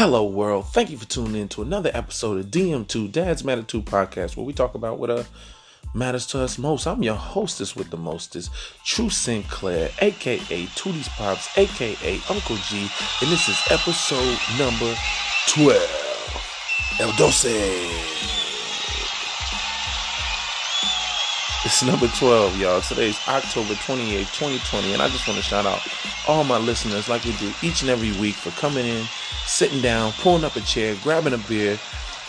Hello, world. Thank you for tuning in to another episode of DM2 Dad's Matter 2 podcast, where we talk about what uh, matters to us most. I'm your hostess with the mostest, True Sinclair, aka Tootie's Pops, aka Uncle G, and this is episode number 12. El Doce. It's number 12, y'all. Today's October 28, 2020, and I just want to shout out all my listeners, like we do each and every week, for coming in, sitting down, pulling up a chair, grabbing a beer,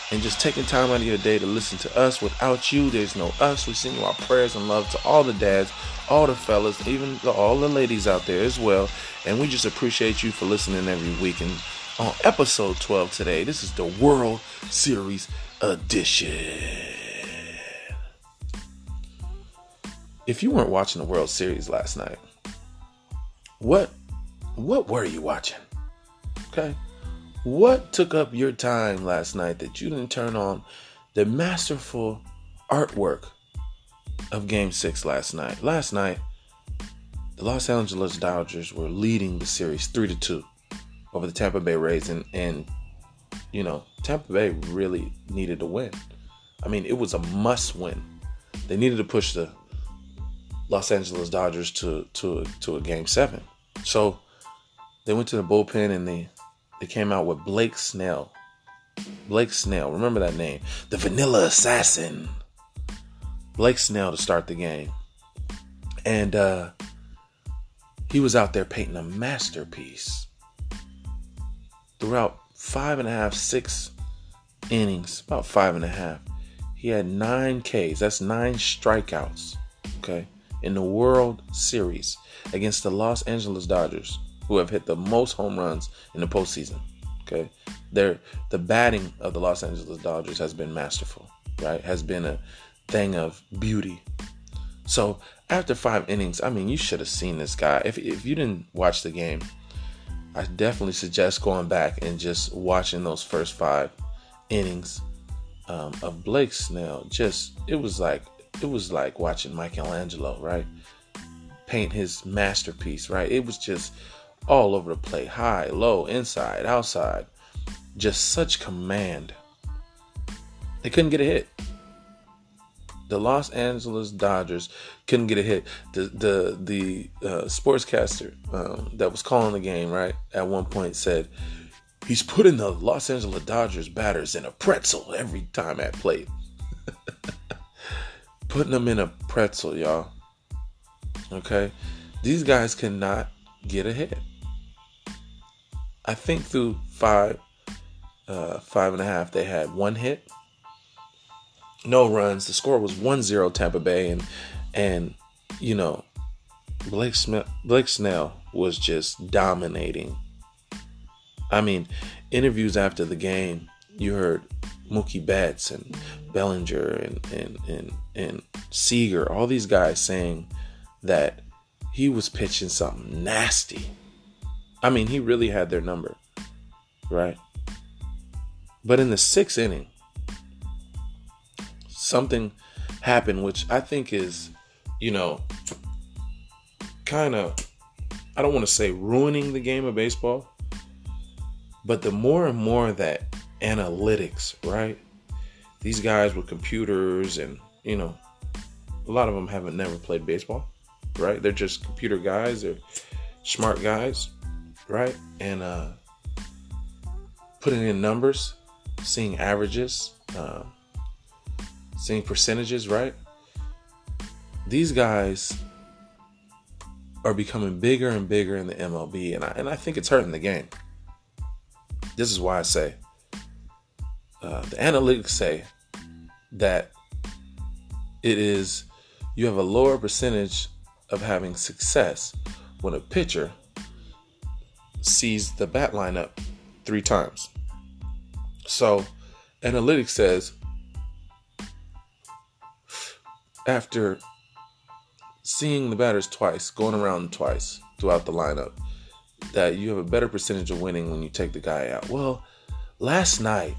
and just taking time out of your day to listen to us. Without you, there's no us. We send you our prayers and love to all the dads, all the fellas, even the, all the ladies out there as well. And we just appreciate you for listening every week. And on episode 12 today, this is the World Series edition. If you weren't watching the World Series last night, what what were you watching? Okay? What took up your time last night that you didn't turn on the masterful artwork of game 6 last night? Last night, the Los Angeles Dodgers were leading the series 3 to 2 over the Tampa Bay Rays and and you know, Tampa Bay really needed to win. I mean, it was a must win. They needed to push the Los Angeles Dodgers to to to a game seven. So they went to the bullpen and they they came out with Blake Snell. Blake Snell, remember that name, the Vanilla Assassin. Blake Snell to start the game, and uh, he was out there painting a masterpiece. Throughout five and a half, six innings, about five and a half, he had nine Ks. That's nine strikeouts. Okay in the World Series against the Los Angeles Dodgers, who have hit the most home runs in the postseason. Okay, they the batting of the Los Angeles Dodgers has been masterful, right? Has been a thing of beauty. So after five innings, I mean, you should have seen this guy. If if you didn't watch the game, I definitely suggest going back and just watching those first five innings um, of Blake Snell. Just it was like it was like watching Michelangelo, right? Paint his masterpiece, right? It was just all over the plate, high, low, inside, outside. Just such command. They couldn't get a hit. The Los Angeles Dodgers couldn't get a hit. The the the uh, sportscaster um, that was calling the game, right, at one point said, "He's putting the Los Angeles Dodgers batters in a pretzel every time at plate." putting them in a pretzel, y'all. Okay? These guys cannot get ahead. I think through five, uh, five and a half, they had one hit, no runs. The score was 1-0 Tampa Bay, and and you know, Blake Smith, Blake Snell was just dominating. I mean, interviews after the game, you heard Mookie Betts and Bellinger and and and and Seager, all these guys saying that he was pitching something nasty. I mean, he really had their number, right? But in the sixth inning, something happened, which I think is, you know, kind of, I don't want to say ruining the game of baseball, but the more and more that analytics, right? These guys with computers and, you know, a lot of them haven't never played baseball, right? They're just computer guys, they're smart guys, right? And uh, putting in numbers, seeing averages, uh, seeing percentages, right? These guys are becoming bigger and bigger in the MLB, and I, and I think it's hurting the game. This is why I say uh, the analytics say that it is you have a lower percentage of having success when a pitcher sees the bat lineup three times. So, analytics says after seeing the batters twice, going around twice throughout the lineup, that you have a better percentage of winning when you take the guy out. Well, last night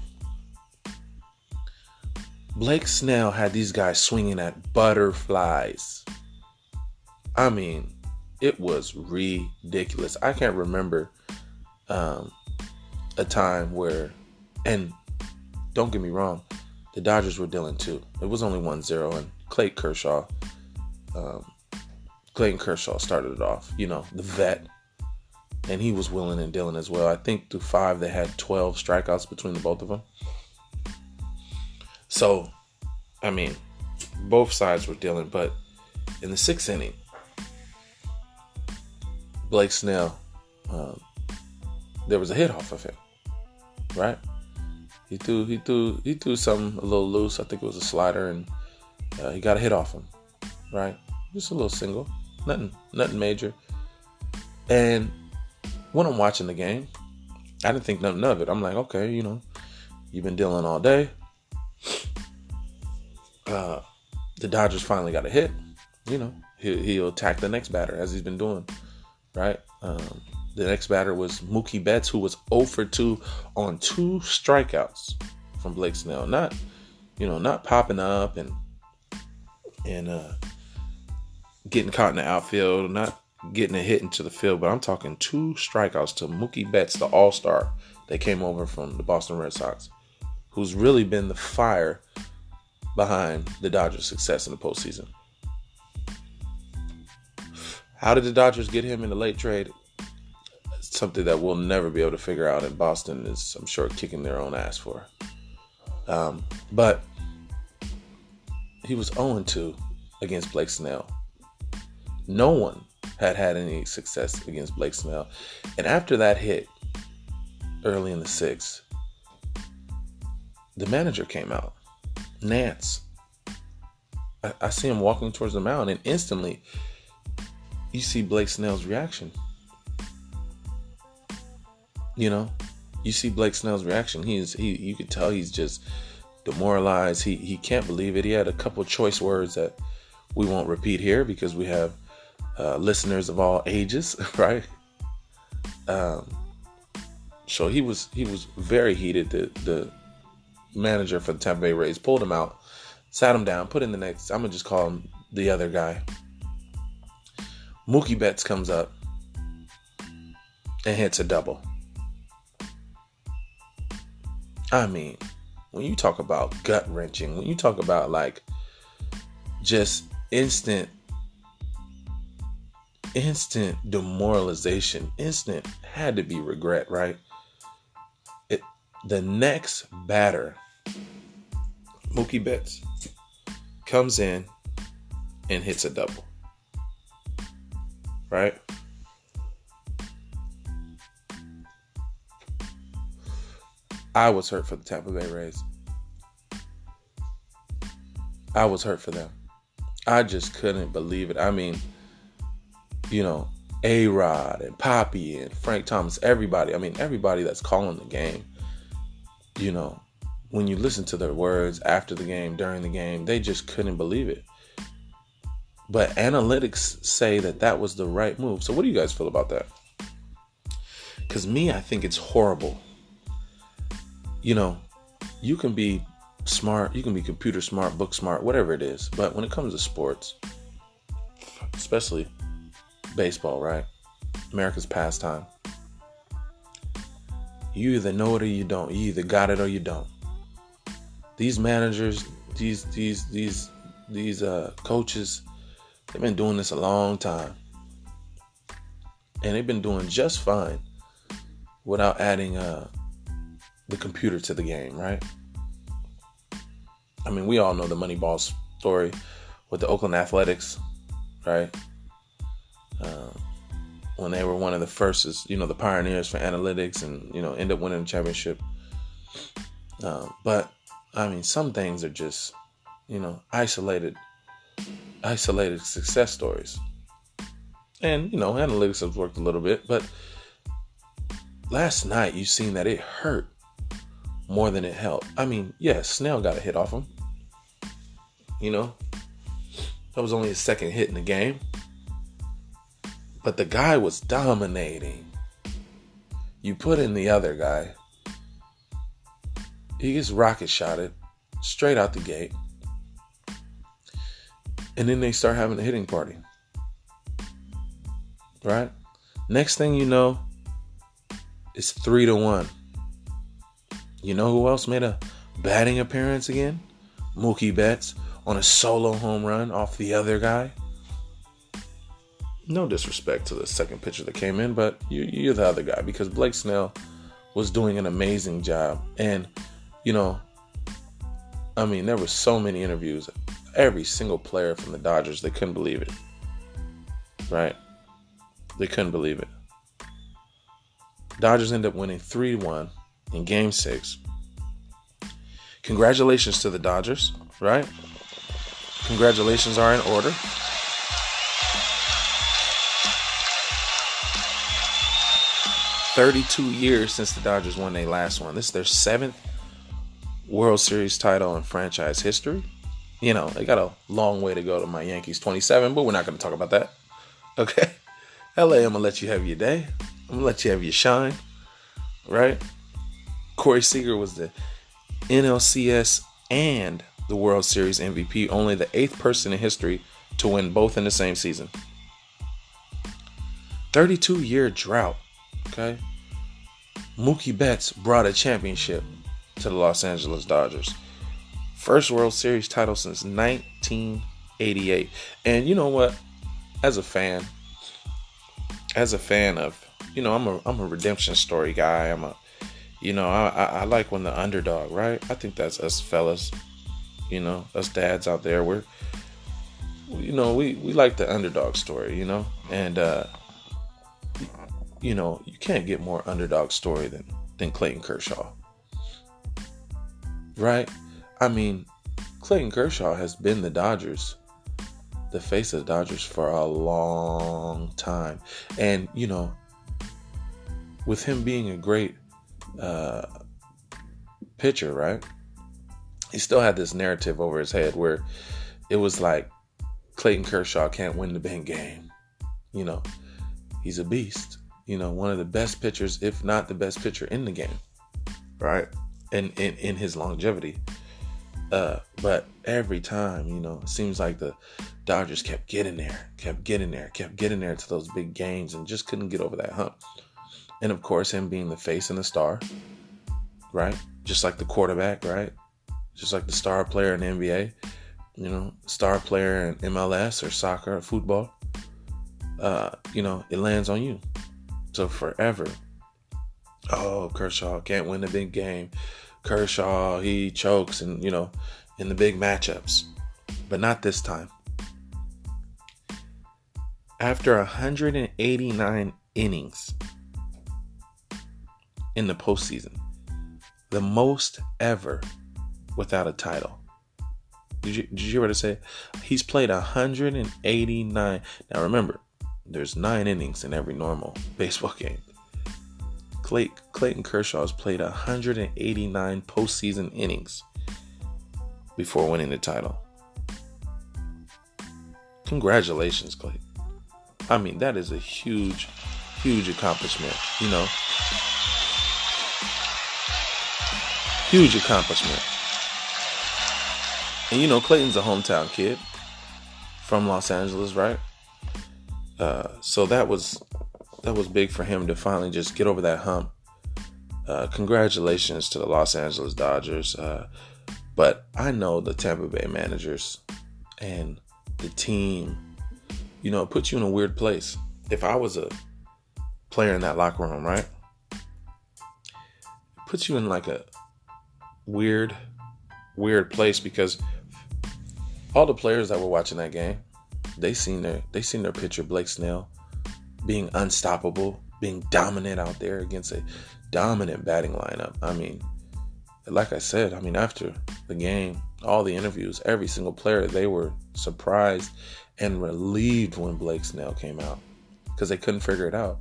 Blake Snell had these guys swinging at butterflies. I mean, it was ridiculous. I can't remember um, a time where, and don't get me wrong, the Dodgers were dealing too. It was only 1 0, and Clayton Kershaw, um, Clayton Kershaw started it off, you know, the vet. And he was willing and dealing as well. I think through five, they had 12 strikeouts between the both of them. So, I mean, both sides were dealing, but in the sixth inning, Blake Snell, um, there was a hit off of him, right? He threw he threw he threw something a little loose. I think it was a slider, and uh, he got a hit off him, right? Just a little single, nothing nothing major. And when I'm watching the game, I didn't think nothing of it. I'm like, okay, you know, you've been dealing all day. The Dodgers finally got a hit. You know, he, he'll attack the next batter as he's been doing, right? Um, the next batter was Mookie Betts, who was 0 for 2 on two strikeouts from Blake Snell. Not, you know, not popping up and and uh, getting caught in the outfield, not getting a hit into the field, but I'm talking two strikeouts to Mookie Betts, the All Star that came over from the Boston Red Sox, who's really been the fire behind the Dodgers' success in the postseason. How did the Dodgers get him in the late trade? something that we'll never be able to figure out. And Boston is, I'm sure, kicking their own ass for. Um, but he was 0 2 against Blake Snell. No one had had any success against Blake Snell. And after that hit early in the sixth, the manager came out, Nance. I, I see him walking towards the mound, and instantly you see Blake Snell's reaction. You know, you see Blake Snell's reaction. He's he you could tell he's just demoralized. He he can't believe it. He had a couple choice words that we won't repeat here because we have uh, listeners of all ages, right? Um, so he was he was very heated. The the manager for the Tampa Bay Rays pulled him out, sat him down, put in the next. I'm gonna just call him the other guy. Mookie Betts comes up and hits a double. I mean, when you talk about gut wrenching, when you talk about like just instant, instant demoralization, instant had to be regret, right? It the next batter, Mookie Betts, comes in and hits a double. Right? I was hurt for the Tampa Bay Rays. I was hurt for them. I just couldn't believe it. I mean, you know, A Rod and Papi and Frank Thomas, everybody. I mean, everybody that's calling the game, you know, when you listen to their words after the game, during the game, they just couldn't believe it. But analytics say that that was the right move. So, what do you guys feel about that? Because me, I think it's horrible you know, you can be smart, you can be computer smart, book smart, whatever it is. But when it comes to sports, especially baseball, right? America's pastime. You either know it or you don't. You either got it or you don't. These managers, these these these these uh, coaches, they've been doing this a long time, and they've been doing just fine without adding uh, the computer to the game, right? I mean, we all know the Moneyball story with the Oakland Athletics, right? Uh, when they were one of the first, you know, the pioneers for analytics, and you know, end up winning the championship. Uh, but I mean, some things are just, you know, isolated, isolated success stories. And you know, analytics has worked a little bit, but last night you seen that it hurt more than it helped. I mean, yes, Snell got a hit off him. You know, that was only his second hit in the game. But the guy was dominating. You put in the other guy, he gets rocket shotted straight out the gate. And then they start having a hitting party. Right? Next thing you know, it's three to one You know who else made a batting appearance again? Mookie Betts on a solo home run off the other guy. No disrespect to the second pitcher that came in, but you're the other guy because Blake Snell was doing an amazing job. And, you know, I mean, there were so many interviews. Every single player from the Dodgers, they couldn't believe it. Right? They couldn't believe it. Dodgers end up winning 3 1 in game six. Congratulations to the Dodgers, right? Congratulations are in order. Thirty-two years since the Dodgers won their last one. This is their seventh World Series title in franchise history. You know, they got a long way to go to my Yankees 27, but we're not going to talk about that. Okay. LA, I'm going to let you have your day. I'm going to let you have your shine. Right? Corey Seager was the NLCS and the World Series MVP, only the eighth person in history to win both in the same season. 32 year drought. Okay. Mookie Betts brought a championship to the Los Angeles Dodgers. First World Series title since 1988. And you know what? As a fan, as a fan of, you know, I'm a I'm a redemption story guy. I'm a, you know, I, I, I like when the underdog, right? I think that's us fellas, you know, us dads out there. We're, you know, we we like the underdog story, you know, and uh, you know, you can't get more underdog story than than Clayton Kershaw right? I mean, Clayton Kershaw has been the Dodgers, the face of the Dodgers for a long time. And, you know, with him being a great uh, pitcher, right? He still had this narrative over his head where it was like Clayton Kershaw can't win the big game. You know, he's a beast. You know, one of the best pitchers, if not the best pitcher in the game, right? In, in, in his longevity. Uh, but every time, you know, it seems like the Dodgers kept getting there, kept getting there, kept getting there to those big games and just couldn't get over that hump. And of course, him being the face and the star, right? Just like the quarterback, right? Just like the star player in the NBA, you know, star player in MLS or soccer or football, uh, you know, it lands on you. So forever, oh, Kershaw can't win the big game. Kershaw, he chokes and, you know, in the big matchups. But not this time. After 189 innings in the postseason, the most ever without a title. Did you, did you hear what I say? He's played 189. Now remember, there's nine innings in every normal baseball game. Clay, Clayton Kershaw has played 189 postseason innings before winning the title. Congratulations, Clay. I mean, that is a huge, huge accomplishment, you know. Huge accomplishment. And you know, Clayton's a hometown kid from Los Angeles, right? Uh, so that was that was big for him to finally just get over that hump. Uh, congratulations to the Los Angeles Dodgers. Uh, but I know the Tampa Bay managers and the team, you know, it puts you in a weird place. If I was a player in that locker room, right? It puts you in like a weird, weird place because all the players that were watching that game, they seen their they seen their pitcher Blake Snell being unstoppable, being dominant out there against a dominant batting lineup. I mean, like I said, I mean, after the game, all the interviews, every single player, they were surprised and relieved when Blake Snell came out because they couldn't figure it out.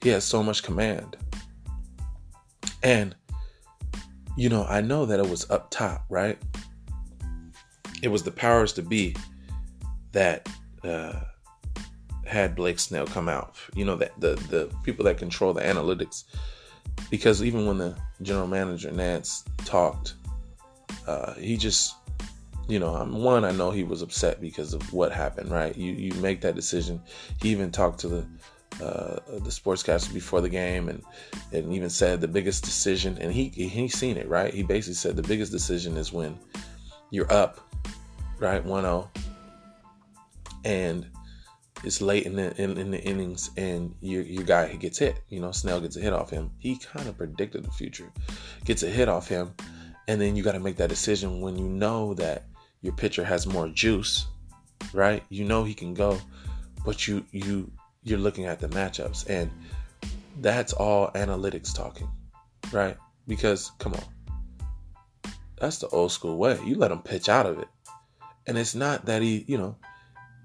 He has so much command. And, you know, I know that it was up top, right? It was the powers to be that uh, had Blake Snell come out. You know that the the people that control the analytics, because even when the general manager Nance talked, uh, he just, you know, one I know he was upset because of what happened. Right, you you make that decision. He even talked to the uh, the sportscaster before the game, and and even said the biggest decision, and he he seen it right. He basically said the biggest decision is when you're up, right, 1-0, and it's late in the in, in, the innings, and your your guy gets hit. You know, Snell gets a hit off him. He kind of predicted the future, gets a hit off him, and then you got to make that decision when you know that your pitcher has more juice, right? You know he can go, but you you you're looking at the matchups, and that's all analytics talking, right? Because come on, that's the old school way. You let him pitch out of it, and it's not that he, you know,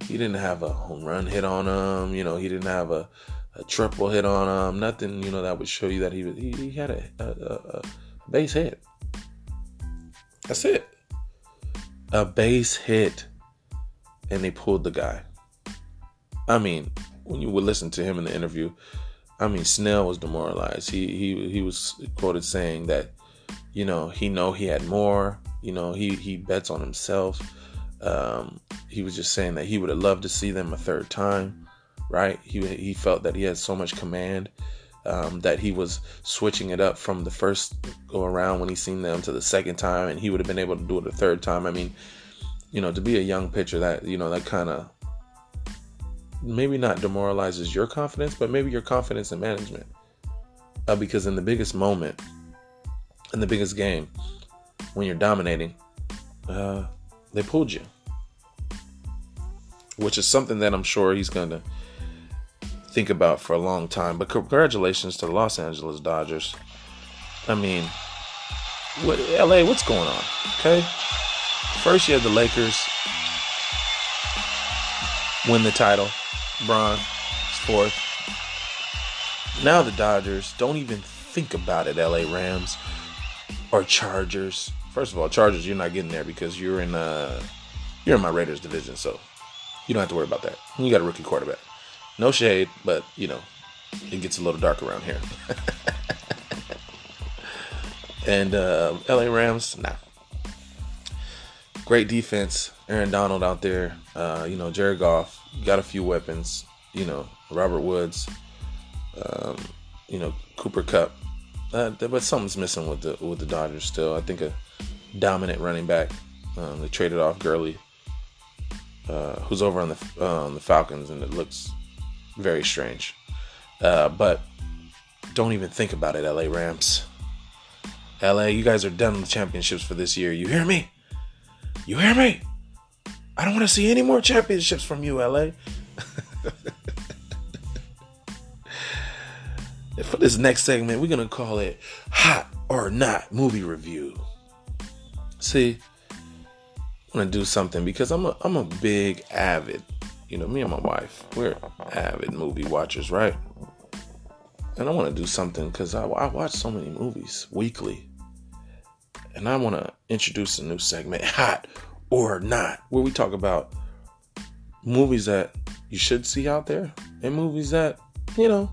he didn't have a home run hit on him. You know, he didn't have a, a triple hit on him. Nothing, you know, that would show you that he he, he had a, a, a base hit. That's it. A base hit, and they pulled the guy. I mean, when you would listen to him in the interview, I mean, Snell was demoralized. He he he was quoted saying that, you know, he know he had more. You know, he he bets on himself. Um, he was just saying that he would have loved to see them a third time, right? He he felt that he had so much command um, that he was switching it up from the first go around when he seen them to the second time, and he would have been able to do it a third time. I mean, you know, to be a young pitcher, that you know that kind of maybe not demoralizes your confidence, but maybe your confidence in management. Uh, because in the biggest moment, in the biggest game, when you're dominating, uh, they pulled you. Which is something that I'm sure he's going to think about for a long time. But congratulations to the Los Angeles Dodgers. I mean, what LA, what's going on? Okay. First you had the Lakers win the title. Bron is fourth. Now the Dodgers don't even think about it, LA Rams or Chargers. First of all, Chargers, you're not getting there because you're in uh you're in my Raiders division, so you don't have to worry about that. You got a rookie quarterback. No shade, but you know, it gets a little dark around here. and uh, LA Rams, nah. Great defense. Aaron Donald out there. Uh, you know, Jared Goff got a few weapons. You know, Robert Woods. Um, you know, Cooper Kupp. Uh, but something's missing with the with the Dodgers still. I think a dominant running back. Um, they traded off Gurley, uh, who's over on the uh, on the Falcons, and it looks very strange. Uh, but don't even think about it, LA Rams. LA, you guys are done with championships for this year. You hear me? You hear me? I don't want to see any more championships from you, LA. for this next segment, we're going to call it Hot or Not Movie Review. See, I want to do something because I'm a, I'm a big avid you know, me and my wife, we're avid movie watchers, right? And I want to do something because I, I watch so many movies weekly. And I want to introduce a new segment, Hot or Not, where we talk about movies that you should see out there and movies that, you know,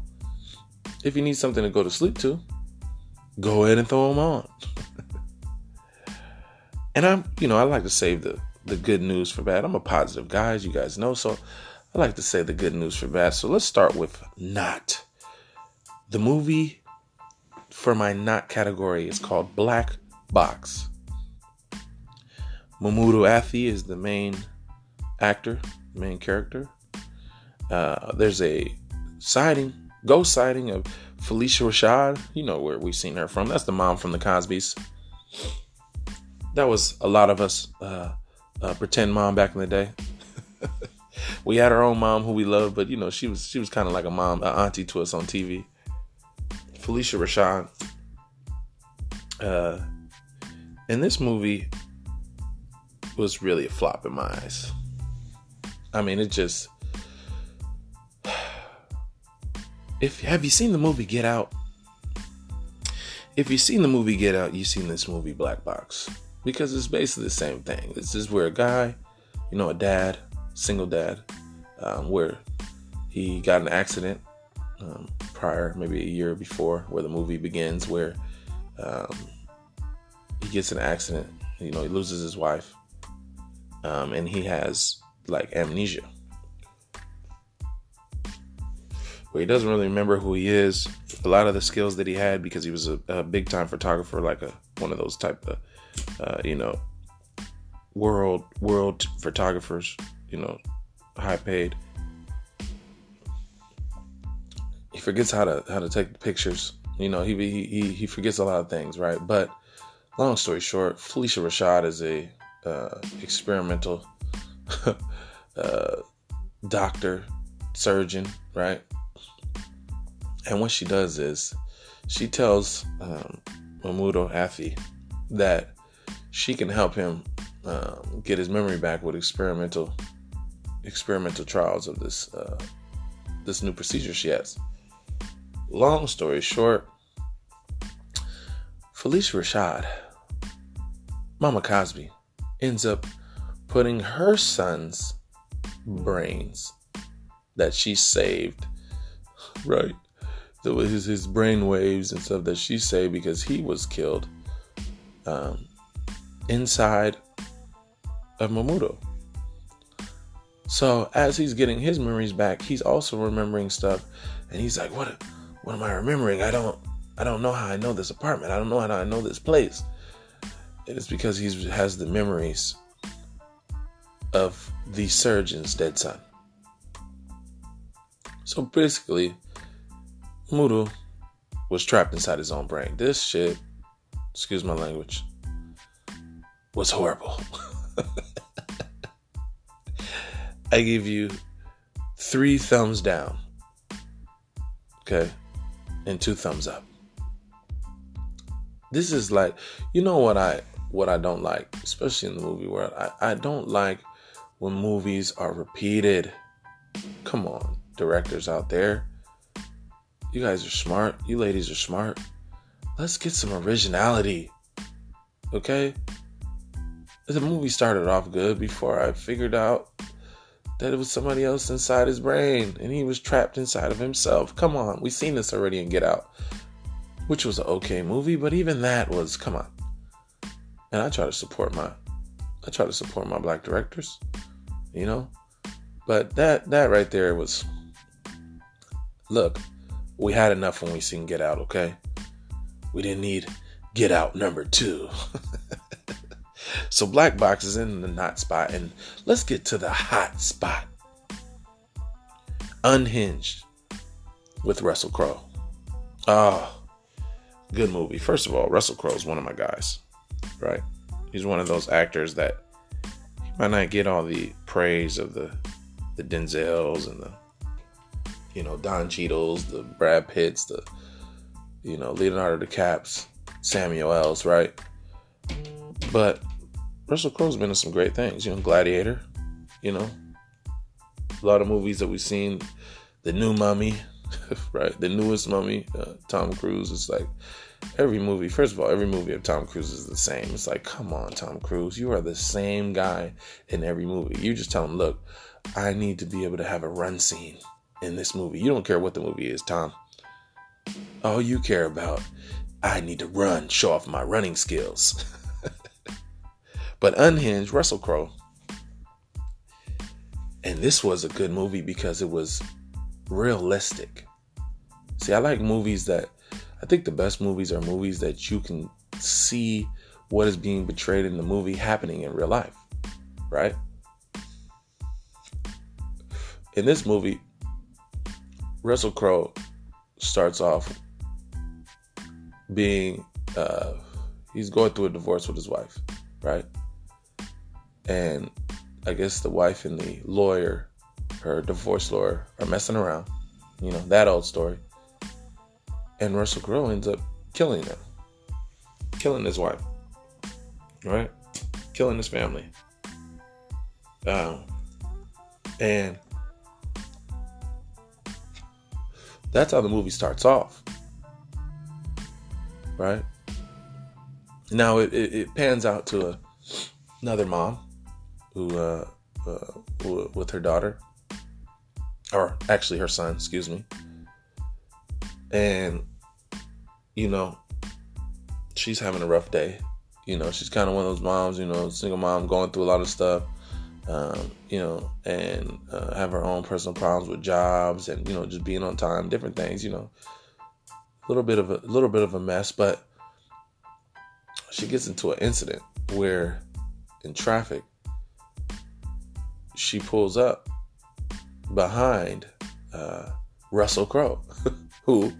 if you need something to go to sleep to, go ahead and throw them on. and I'm, you know, I like to save the the good news for bad. I'm a positive guy, as you guys know, so I like to say the good news for bad. So let's start with not. The movie for my not category is called Black Box. Mamoudou Athie is the main actor, main character. Uh, there's a sighting, ghost sighting of Phylicia Rashad. You know where we've seen her from. That's the mom from the Cosby's. That was a lot of us uh, uh, pretend mom back in the day. we had our own mom who we loved, but you know she was she was kind of like a mom, an auntie to us on TV. Phylicia Rashad. Uh, and this movie was really a flop in my eyes. I mean, it just. If have you seen the movie Get Out? If you've seen the movie Get Out, you've seen this movie Black Box because it's basically the same thing. This is where a guy, you know, a dad, single dad, um, where he got an accident um, prior, maybe a year before, where the movie begins, where um, he gets an accident. You know, he loses his wife, um, and he has like amnesia. where he doesn't really remember who he is, a lot of the skills that he had because he was a, a big time photographer, like a one of those type of, uh, you know, world world photographers, you know, high paid. He forgets how to how to take pictures. You know, he he he forgets a lot of things, right? But long story short, Phylicia Rashad is a uh, experimental uh, doctor, surgeon, right? And what she does is she tells um, Mahmoud Athie that she can help him um, get his memory back with experimental experimental trials of this uh, this new procedure she has. Long story short, Phylicia Rashad, Mama Cosby, ends up putting her son's brains that she saved, right, his his brain waves and stuff that she saved because he was killed um, inside of Mamoudou. So as he's getting his memories back, he's also remembering stuff, and he's like, "What? What am I remembering? I don't, I don't know how I know this apartment. I don't know how I know this place." And it's because he has the memories of the surgeon's dead son. So basically, Mudu was trapped inside his own brain. This shit, excuse my language, was horrible. I give you three thumbs down. Okay? And two thumbs up. This is like, you know what I what I don't like, especially in the movie world. I, I don't like when movies are repeated. Come on, directors out there. You guys are smart. You ladies are smart. Let's get some originality. Okay? The movie started off good before I figured out that it was somebody else inside his brain and he was trapped inside of himself. Come on, we've seen this already in Get Out, which was an okay movie, but even that was come on. And I try to support my I try to support my black directors, you know? But that that right there was look, we had enough when we seen Get Out, okay? We didn't need Get Out number two. so Black Box is in the not spot, and let's get to the hot spot. Unhinged with Russell Crowe. Oh, good movie. First of all, Russell Crowe is one of my guys, right? He's one of those actors that he might not get all the praise of the the Denzels and the you know, Don Cheadle's, the Brad Pitts, the you know, Leonardo DiCaps, Samuel L's, right? But Russell Crowe's been in some great things, you know, Gladiator, you know, a lot of movies that we've seen, the new Mummy, right? The newest Mummy, uh, Tom Cruise. It's like every movie. First of all, every movie of Tom Cruise is the same. It's like, come on, Tom Cruise, you are the same guy in every movie. You just tell him, look, I need to be able to have a run scene in this movie. You don't care what the movie is, Tom. All you care about, I need to run, show off my running skills. but Unhinged, Russell Crowe. And this was a good movie because it was realistic. See, I like movies that I think the best movies are movies that you can see what is being portrayed in the movie happening in real life, right? In this movie, Russell Crowe starts off being uh, he's going through a divorce with his wife, right? And I guess the wife and the lawyer, her divorce lawyer, are messing around. You know, that old story. And Russell Crowe ends up killing them, killing his wife, right? Killing his family. Um, and That's how the movie starts off. Right? Now it, it, it pans out to a, another mom who, uh, uh, with her daughter, or actually her son, excuse me. And, you know, she's having a rough day. You know, she's kind of one of those moms, you know, single mom going through a lot of stuff. um, you know, and uh, have her own personal problems with jobs and you know just being on time, different things, you know, a little bit of a, a little bit of a mess, but she gets into an incident where in traffic she pulls up behind uh, Russell Crowe, who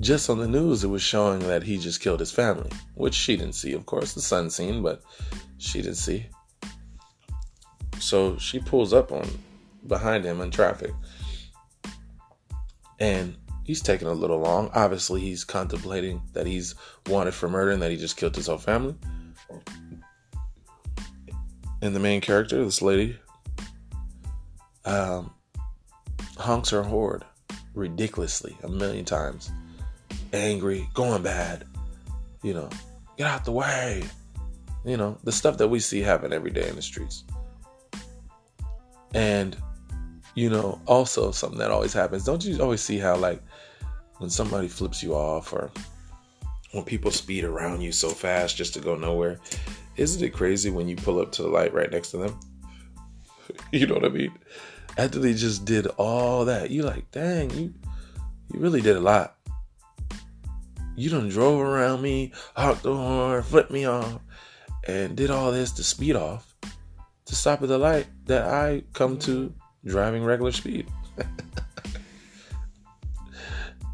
just on the news it was showing that he just killed his family, which she didn't see, of course, the son seen, but she didn't see. So she pulls up on behind him in traffic. And he's taking a little long. Obviously, he's contemplating that he's wanted for murder and that he just killed his whole family. And the main character, this lady, um, honks her horn ridiculously a million times. Angry, going bad, you know, get out the way. You know, the stuff that we see happen every day in the streets. And, you know, also something that always happens. Don't you always see how, like, when somebody flips you off or when people speed around you so fast just to go nowhere? Isn't it crazy when you pull up to the light right next to them? you know what I mean? After they just did all that, you like, dang, you you really did a lot. You done drove around me, honked the horn, flipped me off, and did all this to speed off to stop at the light that I come to driving regular speed.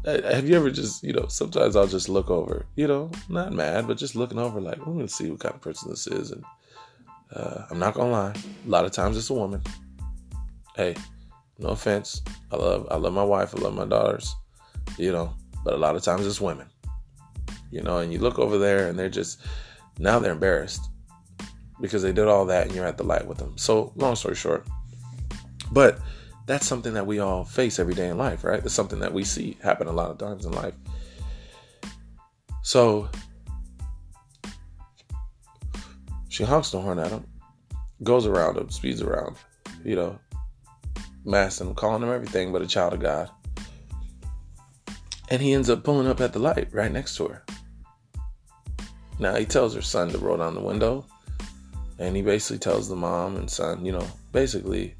Have you ever just, you know, sometimes I'll just look over, you know, not mad, but just looking over like, I'm to see what kind of person this is. And uh, I'm not to lie, a lot of times it's a woman. Hey, no offense. I love, I love my wife. I love my daughters, you know, but a lot of times it's women, you know, and you look over there and they're just, now they're embarrassed because they did all that and you're at the light with them. So, long story short, but that's something that we all face every day in life, right? It's something that we see happen a lot of times in life. So, she honks the horn at him, goes around him, speeds around, you know, massing him, calling him everything but a child of God. And he ends up pulling up at the light right next to her. Now he tells her son to roll down the window and he basically tells the mom and son, you know, basically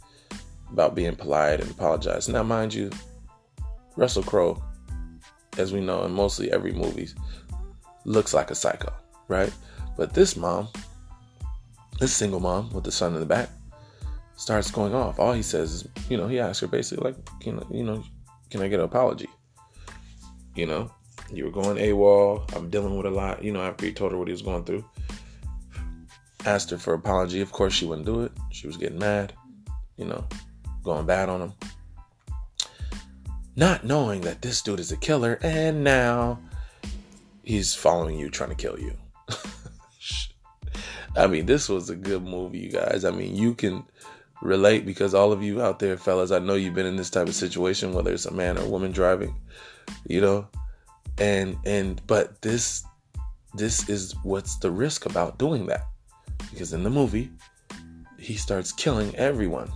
about being polite and apologize. Now, mind you, Russell Crowe, as we know in mostly every movie, looks like a psycho, right? But this mom, this single mom with the son in the back, starts going off. All he says is, you know, he asks her basically like, can you know, can I get an apology? You know, you were going AWOL. I'm dealing with a lot. You know, after he told her what he was going through asked her for apology. Of course, she wouldn't do it. She was getting mad, you know, going bad on him. Not knowing that this dude is a killer, and now he's following you, trying to kill you. I mean, this was a good movie, you guys. I mean, you can relate because all of you out there, fellas, I know you've been in this type of situation, whether it's a man or a woman driving, you know, and and but this this is what's the risk about doing that because in the movie, he starts killing everyone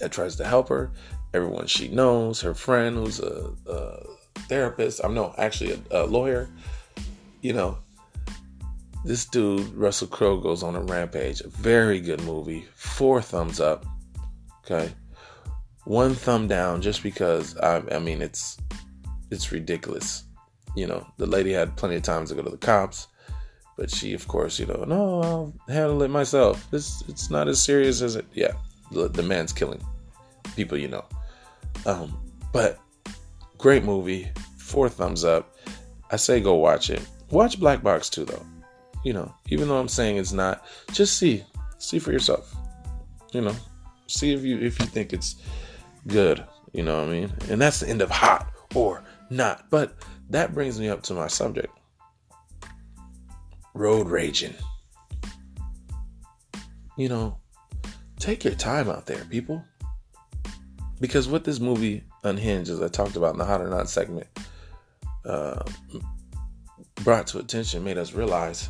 that tries to help her, everyone she knows, her friend who's a, a therapist. I'm no, actually a, a lawyer. You know, this dude Russell Crowe goes on a rampage. Very good movie. Four thumbs up. Okay, one thumb down just because I, I mean it's it's ridiculous. You know, the lady had plenty of time to go to the cops. But she, of course, you know, no, I'll handle it myself. This it's not as serious as it. Yeah, the, the man's killing people, you know. Um, but great movie, four thumbs up. I say go watch it. Watch Black Box too, though. You know, even though I'm saying it's not, just see, see for yourself. You know, see if you if you think it's good. You know what I mean? And that's the end of hot or not. But that brings me up to my subject road raging. You know, take your time out there, people. Because what this movie Unhinged, as I talked about in the Hot or Not segment, uh, brought to attention, made us realize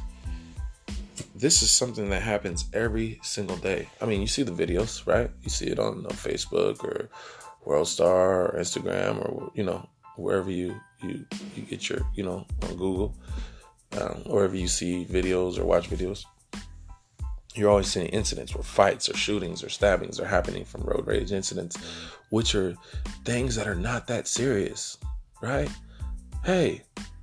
this is something that happens every single day. I mean, you see the videos, right? You see it on, Facebook or WorldStar or Instagram or you know wherever you you you get your you know on Google um, wherever you see videos or watch videos. you're always seeing incidents where fights or shootings or stabbings are happening from road rage incidents, which are things that are not that serious, right? Hey,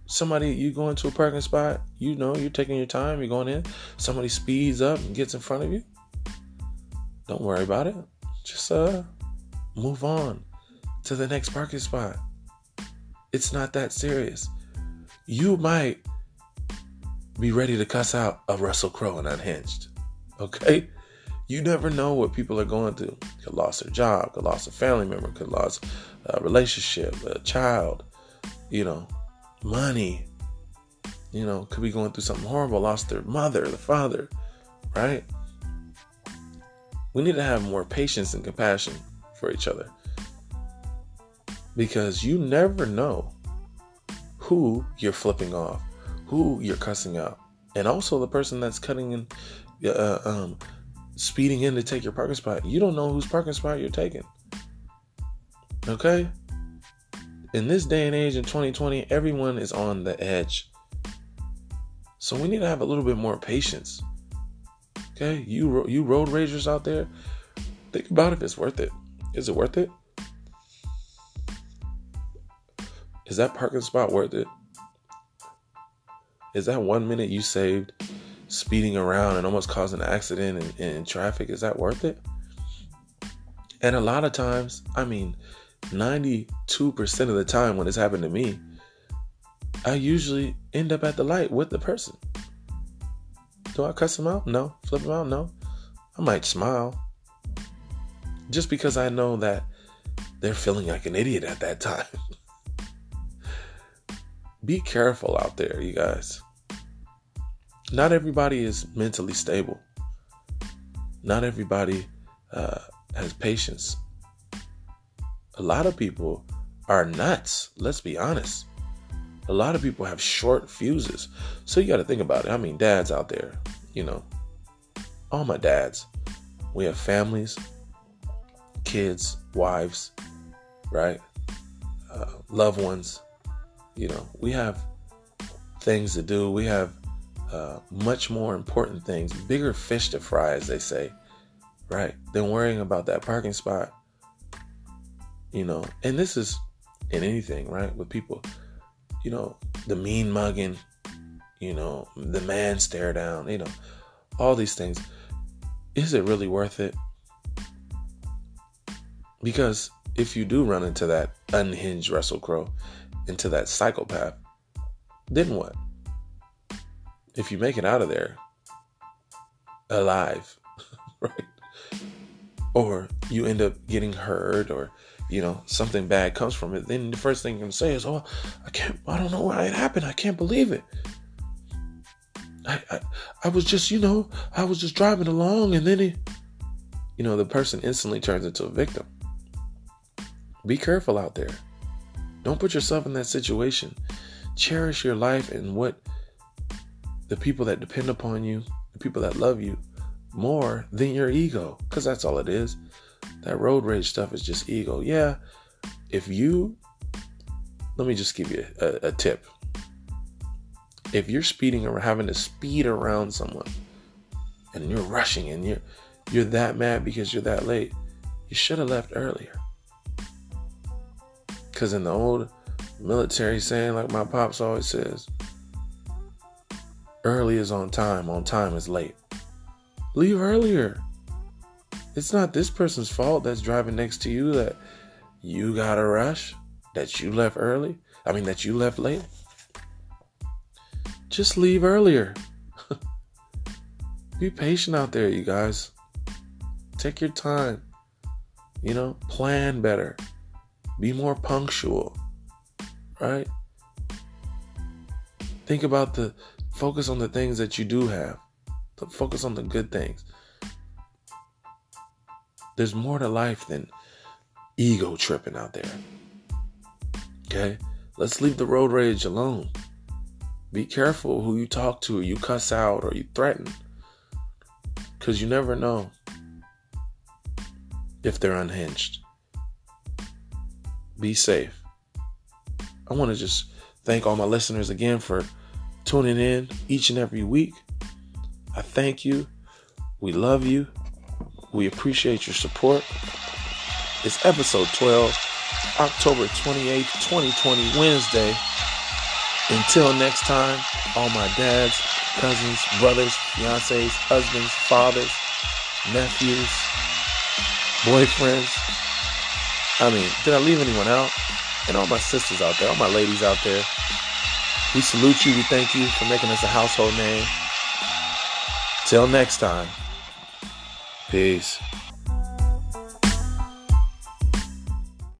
somebody, you go into a parking spot, you know, you're taking your time, you're going in, somebody speeds up and gets in front of you. Don't worry about it. Just uh move on to the next parking spot. It's not that serious. You might be ready to cuss out a Russell Crowe and unhinged. Okay? You never know what people are going through. Could lost their job, could lost a family member, could lost a relationship, a child, you know, money. You know, could be going through something horrible, lost their mother, the father, right? We need to have more patience and compassion for each other. Because you never know who you're flipping off, who you're cussing out, and also the person that's cutting in uh, um, speeding in to take your parking spot. You don't know whose parking spot you're taking. Okay? In this day and age in 2020, everyone is on the edge. So we need to have a little bit more patience. Okay? You you road ragers out there, think about if it's worth it. Is it worth it? Is that parking spot worth it? Is that one minute you saved speeding around and almost causing an accident in, in traffic, is that worth it? And a lot of times, I mean, 92% of the time when it's happened to me, I usually end up at the light with the person. Do I cuss them out? No. Flip them out? No. I might smile. Just because I know that they're feeling like an idiot at that time. Be careful out there, you guys not everybody is mentally stable. Not everybody uh, has patience. A lot of people are nuts. Let's be honest. A lot of people have short fuses. So you got to think about it. I mean, dads out there, you know, all my dads, we have families, kids, wives, right? Uh, loved ones. You know, we have things to do. We have uh, much more important things, bigger fish to fry, as they say, right? Than worrying about that parking spot. You know, and this is in anything, right? With people, you know, the mean mugging, you know, the man stare down, you know, all these things. Is it really worth it? Because if you do run into that unhinged Russell Crowe, into that psychopath, then what? if you make it out of there alive, right? Or you end up getting hurt or you know something bad comes from it, then the first thing you can say is, "Oh, I can't. I don't know why it happened. I can't believe it." I, I, I was just, you know, I was just driving along, and then it, you know, the person instantly turns into a victim. Be careful out there. Don't put yourself in that situation. Cherish your life and what the people that depend upon you, the people that love you more than your ego. Because that's all it is. That road rage stuff is just ego. Yeah, if you, let me just give you a, a tip. If you're speeding or having to speed around someone and you're rushing and you're you're that mad because you're that late, you should have left earlier. Cause in the old military saying, like my pops always says, Early is on time, on time is late. Leave earlier. It's not this person's fault that's driving next to you that you got a rush, that you left early. I mean, that you left late. Just leave earlier. Be patient out there, you guys. Take your time. You know, plan better. Be more punctual. Right? Think about the Focus on the things that you do have. Focus on the good things. There's more to life than ego tripping out there. Okay? Let's leave the road rage alone. Be careful who you talk to, or you cuss out, or you threaten. Because you never know if they're unhinged. Be safe. I want to just thank all my listeners again for tuning in each and every week. I thank you. We love you. We appreciate your support. It's episode 12, October 28th, 2020, Wednesday. Until next time, all my dads, cousins, brothers, fiancés, husbands, fathers, nephews, boyfriends. I mean, did I leave anyone out? And all my sisters out there, all my ladies out there. We salute you. We thank you for making us a household name. Till next time. Peace.